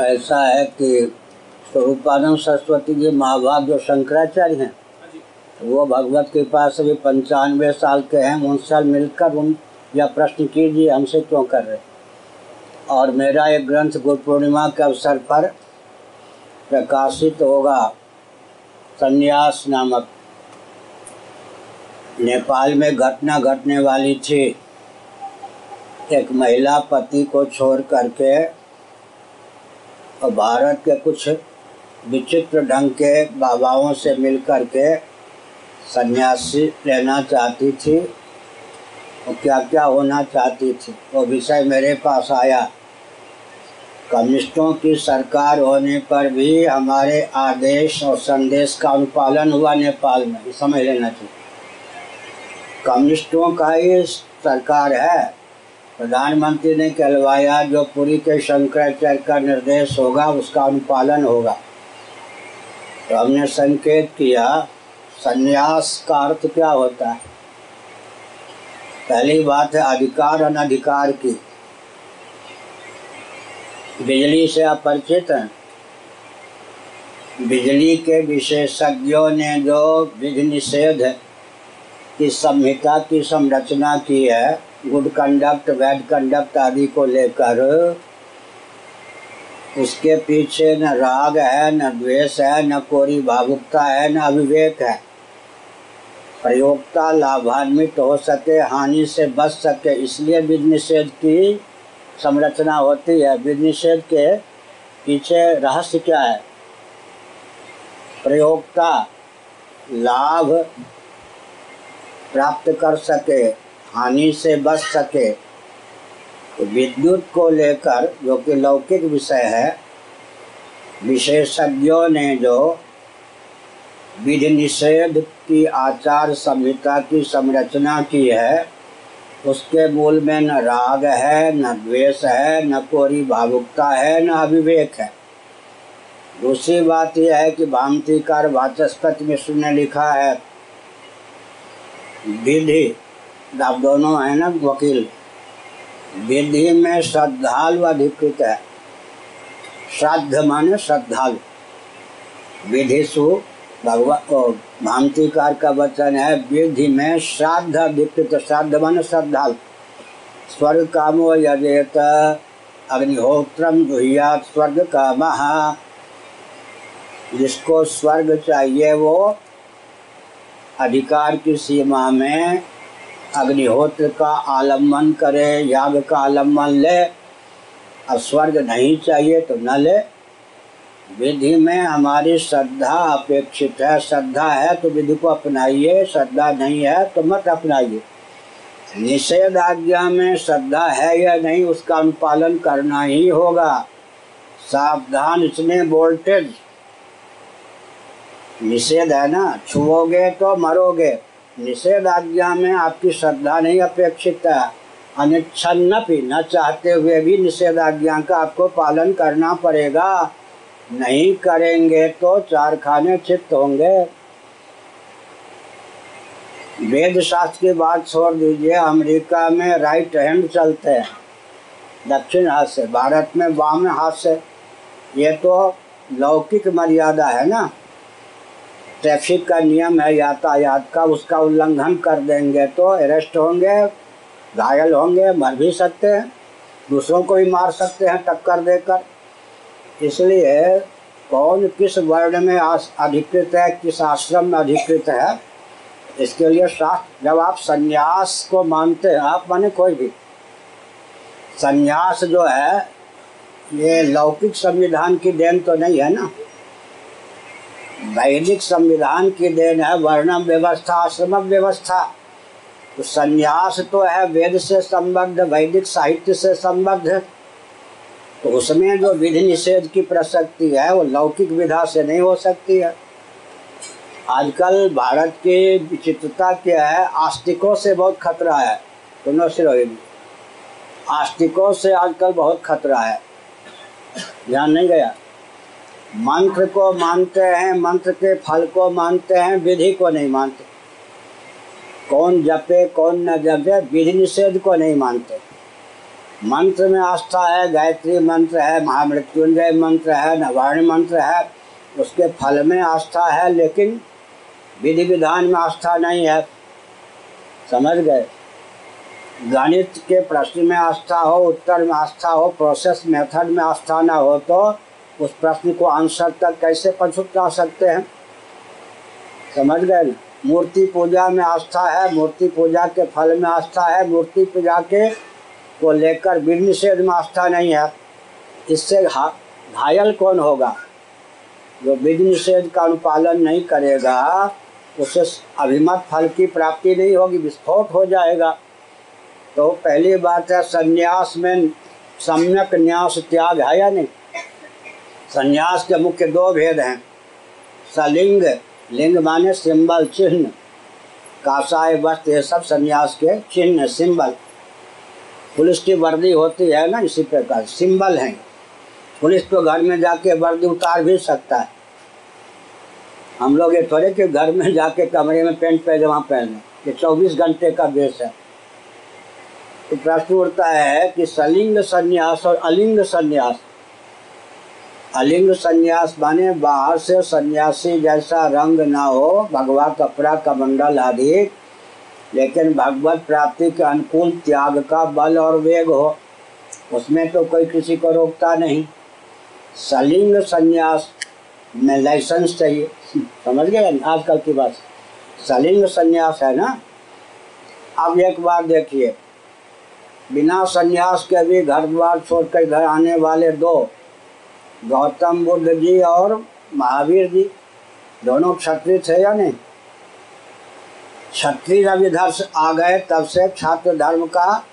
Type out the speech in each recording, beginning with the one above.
ऐसा है कि स्वरूपानंद सरस्वती जी महाभाग जो शंकराचार्य हैं वो भगवत कृपा से भी पंचानवे साल के हैं उनसे मिलकर उन यह प्रश्न कीजिए हमसे क्यों कर रहे और मेरा एक ग्रंथ गुरु पूर्णिमा के अवसर पर प्रकाशित होगा संन्यास नामक। नेपाल में घटना घटने वाली थी। एक महिला पति को छोड़ करके और भारत के कुछ विचित्र ढंग के बाबाओं से मिल कर के सन्यासी लेना चाहती थी और क्या क्या होना चाहती थी। वो विषय मेरे पास आया। कम्युनिस्टों की सरकार होने पर भी हमारे आदेश और संदेश का अनुपालन हुआ नेपाल में समझ लेना चाहिए। कम्युनिस्टों का ही सरकार है। प्रधानमंत्री ने कहलवाया, जो पूरी के शंकराचार्य का निर्देश होगा, उसका अनुपालन होगा। तो हमने संकेत किया, संन्यास का अर्थ क्या होता है? पहली बात है अधिकार अनधिकार की। बिजली से अपरिचित हैं। बिजली के विशेषज्ञों ने जो विधि निषेध की संहिता की संरचना की है गुड कंडक्ट बैड कंडक्ट आदि को लेकर। उसके पीछे न राग है, न द्वेष है, न कोरी भावुकता है, न अविवेक है। प्रयोगता लाभान्वित हो सके, हानि से बच सके, इसलिए विधि निषेध की संरचना होती है। विधि निषेध के पीछे रहस्य क्या है? प्रयोगता लाभ प्राप्त कर सके, हानि से बच सके। तो विद्युत को लेकर, जो कि लौकिक विषय है, विशेषज्ञों ने जो विधि निषेध की आचार संहिता की संरचना की है, उसके मूल में न राग है, न द्वेष है, न कोरी भावुकता है, न अविवेक है। दूसरी बात यह है कि भामतीकार वाचस्पति मिश्र ने लिखा है। विधि। आप दोनों है ना वकील। विधि में श्रद्धालु अधिकृत है। श्राद्ध माने श्रद्धालु। विधिशु भगवान भामतीकार का वचन है, विधि में श्राद्ध अधिकृत। श्राद्ध माने श्रद्धालु। स्वर्ग कामो यजेत अग्निहोत्रम जुहियात स्वर्ग काम जिसको स्वर्ग चाहिए वो अधिकार की सीमा में अग्निहोत्र का आलंबन करे, याग का आलंबन ले। और स्वर्ग नहीं चाहिए तो न ले। विधि में हमारी श्रद्धा अपेक्षित है। श्रद्धा है तो विधि को अपनाइए। श्रद्धा नहीं है तो मत अपनाइए। निषेध आज्ञा में श्रद्धा है या नहीं, उसका अनुपालन करना ही होगा। सावधान इसमें वोल्टेज। निषेध है ना? छुओगे तो मरोगे। निषेध आज्ञा में आपकी श्रद्धा नहीं अपेक्षित है। अनिच्छन्नपि न चाहते हुए भी निषेध आज्ञा का आपको पालन करना पड़ेगा। नहीं करेंगे तो चार खाने चित्त होंगे। वेद शास्त्र की बात छोड़ दीजिए, अमेरिका में राइट हैंड चलते हैं। दक्षिण हाथ से भारत में वाम हाथ से ये तो लौकिक मर्यादा है ना? ट्रैफ़िक का नियम है, यातायात का, उसका उल्लंघन कर देंगे तो अरेस्ट होंगे, घायल होंगे, मर भी सकते हैं, दूसरों को भी मार सकते हैं, टक्कर देकर। इसलिए कौन किस वर्ण में अधिकृत है, किस आश्रम में अधिकृत है, इसके लिए शास्त्र जब आप संन्यास को मानते हैं आप, माने कोई भी। संन्यास जो है, ये लौकिक संविधान की देन तो नहीं है ना। वैदिक संविधान की देन है वर्णम व्यवस्था आश्रम व्यवस्था। तो संन्यास तो है वेद से संबद्ध, वैदिक साहित्य से संबद्ध। तो उसमें जो विधि निषेध की प्रसक्ति है, वो लौकिक विधा से नहीं हो सकती है। आजकल भारत की विचित्रता क्या है, आस्तिकों से बहुत खतरा है। दोनों से रोहिणी आस्तिकों से आजकल बहुत खतरा है। ध्यान नहीं गया? मंत्र को मानते हैं, मंत्र के फल को मानते हैं, विधि को नहीं मानते। कौन जपे, कौन न जपे, विधि निषेध को नहीं मानते। मंत्र में आस्था है, गायत्री मंत्र है, महामृत्युंजय मंत्र है, नवारण मंत्र है, उसके फल में आस्था है, लेकिन विधि विधान में आस्था नहीं है। समझ गए? गणित के प्रश्न में आस्था हो, उत्तर में आस्था हो, प्रोसेस मेथड में आस्था ना हो तो उस प्रश्न को आंसर तक कैसे पहुँचा सकते हैं? समझ गए? ना मूर्ति पूजा में आस्था है, मूर्ति पूजा के फल में आस्था है, मूर्ति पूजा के को लेकर विघ्न निषेध में आस्था नहीं है। इससे घायल कौन होगा? जो विघ्न निषेध का अनुपालन नहीं करेगा, उसे अभिमत फल की प्राप्ति नहीं होगी, विस्फोट हो जाएगा। तो पहली बात है, संन्यास में सम्यक न्यास त्याग है या नहीं? संन्यास के मुख्य दो भेद हैं। सलिंग, लिंग माने सिंबल चिन्ह कासाय वस्त्र, ये सब संन्यास के चिन्ह सिंबल। पुलिस की वर्दी होती है ना, इसी प्रकार सिंबल है। पुलिस तो घर में जाके वर्दी उतार भी सकता है। हम लोग ये थोड़े कि घर में जाके कमरे में पेंट पैजामा पहने ये चौबीस घंटे का बेस है। तो प्रश्न उठता है कि सलिंग संन्यास और अलिंग संन्यास अलिंग संन्यास माने बाहर से सन्यासी जैसा रंग ना हो, भगवा कपड़ा, कमंडल आदि लेकिन भगवत प्राप्ति के अनुकूल त्याग का बल और वेग हो, उसमें तो कोई किसी को रोकता नहीं। सलिंग संन्यास में लाइसेंस चाहिए। समझ गए आजकल की बात। सलिंग संन्यास है ना? अब एक बार देखिए। बिना संन्यास के भी घर द्वार छोड़कर घर आने वाले दो गौतम बुद्ध जी और महावीर जी, दोनों क्षत्रिय थे या नहीं? क्षत्रिय जब इधर से आ गए, तब से छात्र धर्म का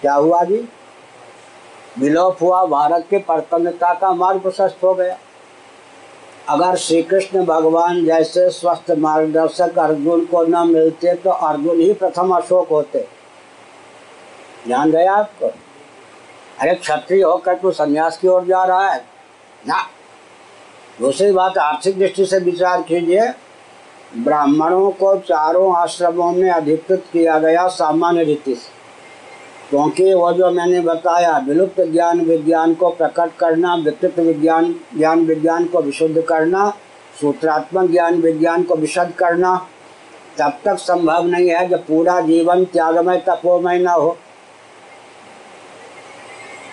क्या हुआ जी? विलोप हुआ, भारत के प्रतन्नता का मार्ग प्रशस्त हो गया। अगर श्री कृष्ण भगवान जैसे स्वस्थ मार्गदर्शक अर्जुन को न मिलते तो अर्जुन ही प्रथम अशोक होते। ध्यान गया आपको? अरे क्षत्रिय होकर तू संन्यास की ओर जा रहा है। ना। दूसरी बात, आर्थिक दृष्टि से विचार कीजिए। ब्राह्मणों को चारों आश्रमों में अधिकृत किया गया सामान्य रीति से। क्योंकि वो जो मैंने बताया, विलुप्त ज्ञान विज्ञान को प्रकट करना, विकृत विज्ञान, ज्ञान विज्ञान को विशुद्ध करना, सूत्रात्मक ज्ञान विज्ञान को विशद करना, तब तक संभव नहीं है जब पूरा जीवन त्यागमय, तपोमय न हो।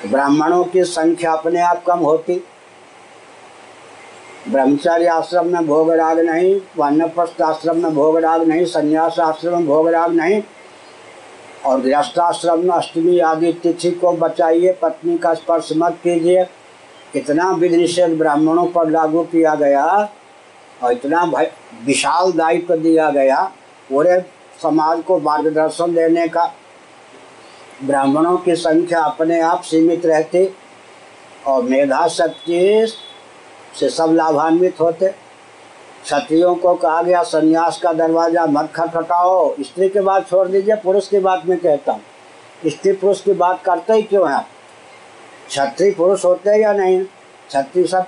ब्राह्मणों की संख्या अपने आप कम होती। ब्रह्मचार्य आश्रम में भोग राग नहीं, वानप्रस्थ आश्रम में भोग राग नहीं, संन्यास आश्रम में भोग राग नहीं, और गृहस्थाश्रम में अष्टमी आदि तिथि को बचाइए, पत्नी का स्पर्श मत कीजिए। इतना विधि निषेध ब्राह्मणों पर लागू किया गया, और इतना विशाल दायित्व दिया गया, पूरे समाज को मार्गदर्शन देने का। ब्राह्मणों की संख्या अपने आप सीमित रहती और मेधा शक्ति से सब लाभान्वित होते। क्षत्रियों को कहा गया, संन्यास का दरवाज़ा मत खटखटाओ। स्त्री की बात छोड़ दीजिए, पुरुष की बात में कहता हूँ। स्त्री पुरुष की बात करते ही क्यों है? क्षत्रिय पुरुष होते या नहीं? क्षत्रिय सब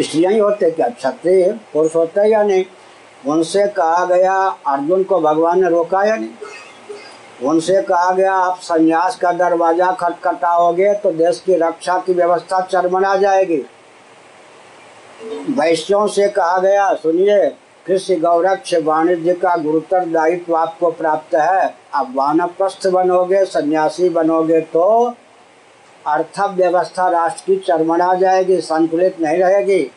स्त्रियाँ ही होते क्या? क्षत्रिय पुरुष होते या नहीं? उनसे कहा गया, अर्जुन को भगवान ने रोका या नहीं? उनसे कहा गया, आप संन्यास का दरवाज़ा खटखटाओगे तो देश की रक्षा की व्यवस्था चरमरा जाएगी। वैश्यों से कहा गया, सुनिए, कृषि गौरक्ष वाणिज्य का गुरुतर दायित्व आपको प्राप्त है। आप वानप्रस्थ बनोगे, सन्यासी बनोगे तो अर्थव्यवस्था राष्ट्र की चरमरा जाएगी, संतुलित नहीं रहेगी।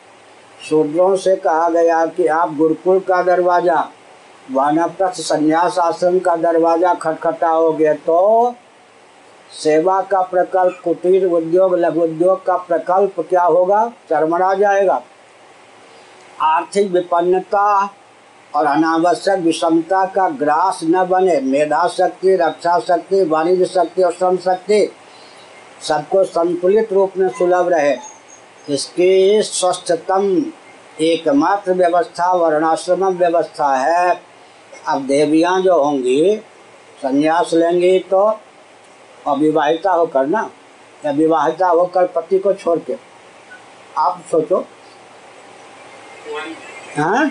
शूद्रों से कहा गया कि आप गुरुकुल का दरवाज़ा वानप्रस्थ संन्यास आश्रम का दरवाज़ा खटखटा हो गया तो सेवा का प्रकल्प, कुटीर उद्योग, लघु उद्योग का प्रकल्प क्या होगा? चरमरा जाएगा। आर्थिक विपन्नता और अनावश्यक विषमता का ग्रास न बने। मेधा शक्ति, रक्षा शक्ति, वाणिज्य शक्ति और श्रम शक्ति सबको संतुलित रूप में सुलभ रहे। इसकी स्वस्थतम एकमात्र व्यवस्था वर्णाश्रम व्यवस्था है। अब देवियाँ जो होंगी, संन्यास लेंगी तो अविवाहिता होकर ना या विवाहिता होकर पति को छोड़ के। आप सोचो। हाँ?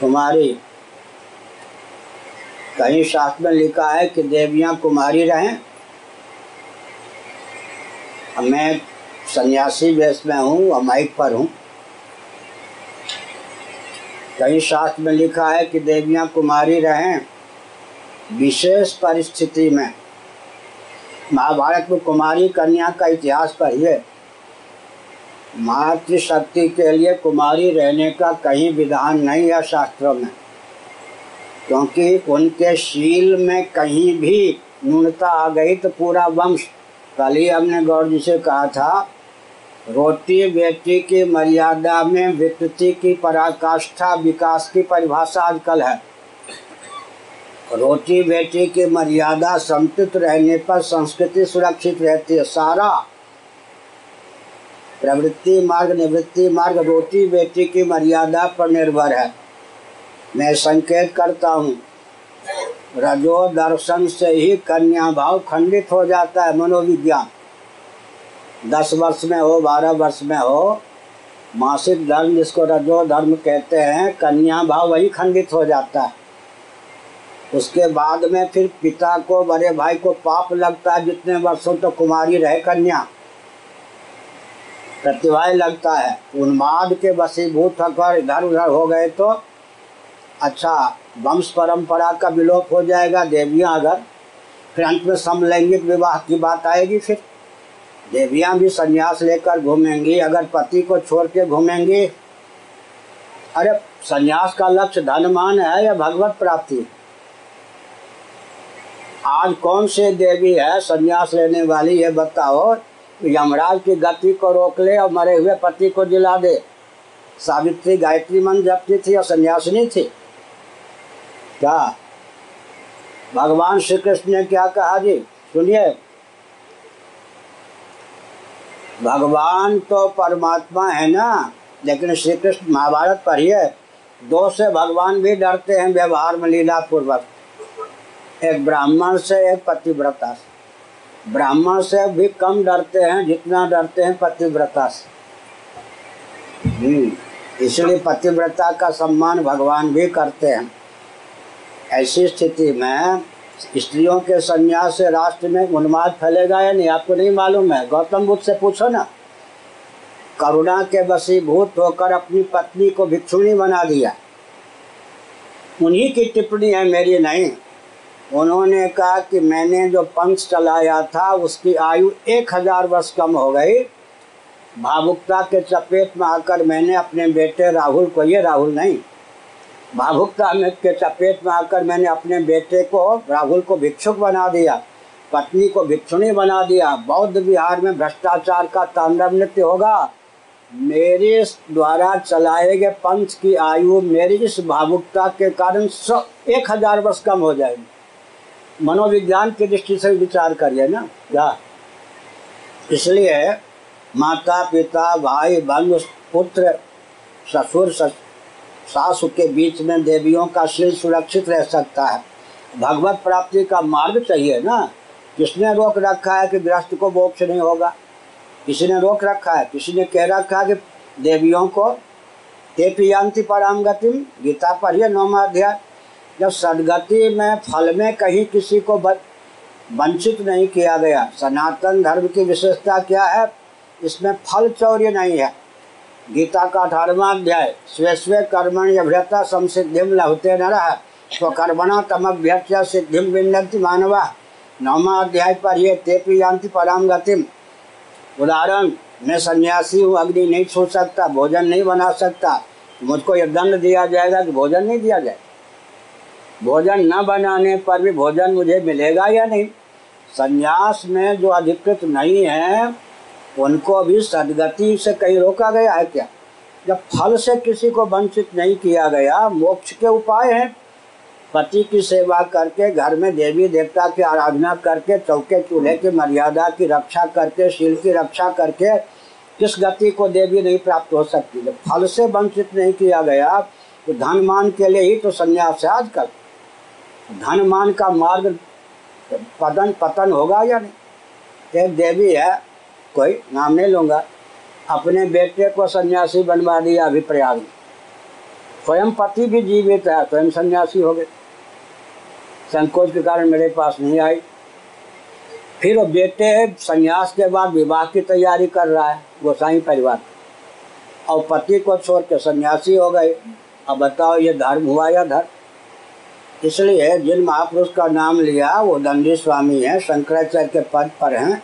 कुमारी। कहीं शास्त्र में लिखा है कि देवियाँ कुमारी रहें। मैं सन्यासी वेश में हूँ और माइक पर हूँ। कहीं शास्त्र में लिखा है कि देवियाँ कुमारी रहें विशेष परिस्थिति में। महाभारत में कुमारी कन्या का इतिहास पढ़िए। मातृशक्ति के लिए कुमारी रहने का कहीं विधान नहीं है शास्त्रों में, क्योंकि उनके शील में कहीं भी न्यूनता आ गई तो पूरा वंश। कल ही हमने गौर जी से कहा था रोटी बेटी की मर्यादा में विकृति की पराकाष्ठा, विकास की परिभाषा आजकल है। रोटी बेटी की मर्यादा संतुलित रहने पर संस्कृति सुरक्षित रहती है। सारा प्रवृत्ति मार्ग, निवृत्ति मार्ग रोटी बेटी की मर्यादा पर निर्भर है। मैं संकेत करता हूँ रजो दर्शन से ही कन्या भाव खंडित हो जाता है मनोविज्ञान। दस वर्ष में हो, बारह वर्ष में हो, मासिक धर्म जिसको रजो धर्म कहते हैं, कन्या भाव वही खंडित हो जाता है। उसके बाद में फिर पिता को, बड़े भाई को पाप लगता है, जितने वर्षों तो कुमारी रहे कन्या। प्रतिभा लगता है। उन्माद के वसीभूत होकर इधर उधर हो गए तो अच्छा वंश परंपरा का विलोप हो जाएगा, देवियाँ अगर, फिर अंत में समलैंगिक विवाह की बात आएगी फिर। देवियाँ भी संन्यास लेकर घूमेंगी, अगर पति को छोड़ के घूमेंगी। अरे, संन्यास का लक्ष्य धनमान है या भगवत प्राप्ति? आज कौन से देवी है संन्यास लेने वाली, ये बताओ। यमराज की गति को रोक ले और मरे हुए पति को जिला दे। सावित्री गायत्री मन जपती थी और संन्यासिनी थी। क्या? भगवान श्री कृष्ण ने क्या कहा जी? सुनिए। भगवान तो परमात्मा है ना लेकिन श्री कृष्ण महाभारत पढ़िए दो से भगवान भी डरते हैं व्यवहार में लीला पूर्वक एक ब्राह्मण से एक पतिव्रता से। ब्राह्मण से भी कम डरते हैं जितना डरते हैं पतिव्रता से। हम्म, इसलिए पतिव्रता का सम्मान भगवान भी करते हैं। ऐसी स्थिति में स्त्रियों के संन्यास से राष्ट्र में उन्माद फैलेगा या नहीं, आपको नहीं मालूम है? गौतम बुद्ध से पूछो ना। करुणा के वसीभूत होकर अपनी पत्नी को भिक्षुणी बना दिया उन्हीं की टिप्पणी है, मेरी नहीं। उन्होंने कहा कि मैंने जो पंथ चलाया था, उसकी आयु एक हज़ार वर्ष कम हो गई। भावुकता के चपेट में आकर मैंने अपने बेटे राहुल को, ये राहुल नहीं भावुकता में के चपेट में आकर मैंने अपने बेटे को, राहुल को भिक्षुक बना दिया, पत्नी को भिक्षुणी बना दिया। बौद्ध विहार में भ्रष्टाचार का तांडव नृत्य होगा। मेरे द्वारा चलाए गए पंथ की आयु मेरी इस भावुकता के कारण सौ एक हज़ार वर्ष कम हो जाएगी। मनोविज्ञान की दृष्टि से विचार करिए ना। क्या इसलिए माता पिता भाई बंधु पुत्र, ससुर, सासु के बीच में देवियों का शील सुरक्षित रह सकता है। भगवत प्राप्ति का मार्ग चाहिए ना? किसने रोक रखा है कि गृहस्थ को मोक्ष नहीं होगा? किसी ने रोक रखा है? किसी ने कह रखा है कि देवियों को? ते पियांति पराम गति, गीता पढ़िए नौमा अध्याय। जब सदगति में, फल में कहीं किसी को वंचित नहीं किया गया, सनातन धर्म की विशेषता क्या है? इसमें फल चौर्य नहीं है। गीता का अठारवा अध्याय स्वे स्वे कर्मण अभ्यता संसिद्धिम लभते न रहा स्वकर्मणा तमभ्यर्थ सिद्धिम विन्नति मानवा। नौमा अध्याय पर ये तेपी जानती पराम गतिम। उदाहरण, मैं सन्यासी हूँ, अग्नि नहीं छू सकता, भोजन नहीं बना सकता। मुझको यह दंड दिया जाएगा कि भोजन नहीं दिया जाए? भोजन न बनाने पर भी भोजन मुझे मिलेगा या नहीं? संन्यास में जो अधिकृत नहीं है उनको भी सदगति से कहीं रोका गया है क्या? जब फल से किसी को वंचित नहीं किया गया, मोक्ष के उपाय हैं। पति की सेवा करके, घर में देवी देवता की आराधना करके, चौके चूल्हे की मर्यादा की रक्षा करके, शील की रक्षा करके, किस गति को देवी नहीं प्राप्त हो सकती? जब फल से वंचित नहीं किया गया तो धन मान के लिए ही तो संन्यास है आजकल। धन मान का मार्ग पतन पतन होगा या नहीं? एक देवी है कोई नाम नहीं लूँगा। अपने बेटे को सन्यासी बनवा दिया अभी प्रयाग में स्वयं पति भी जीवित है, स्वयं सन्यासी हो गए। संकोच के कारण मेरे पास नहीं आई। फिर वो बेटे संन्यास के बाद विवाह की तैयारी कर रहा है, गोसाई परिवार और पति को छोड़ के सन्यासी हो गए। अब बताओ, ये धर्म हुआ या धर्म? इसलिए जिन महापुरुष का नाम लिया, वो दंडी स्वामी हैं, शंकराचार्य के पद पर हैं।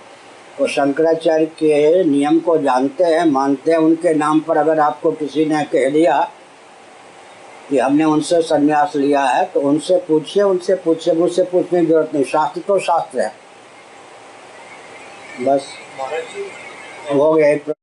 वो शंकराचार्य के नियम को जानते हैं, मानते हैं, उनके नाम पर अगर आपको किसी ने कह दिया कि हमने उनसे संन्यास लिया है तो उनसे पूछिए उनसे पूछिए, मुझसे पूछने की ज़रूरत नहीं, शास्त्र तो शास्त्र है। बस, हो गया।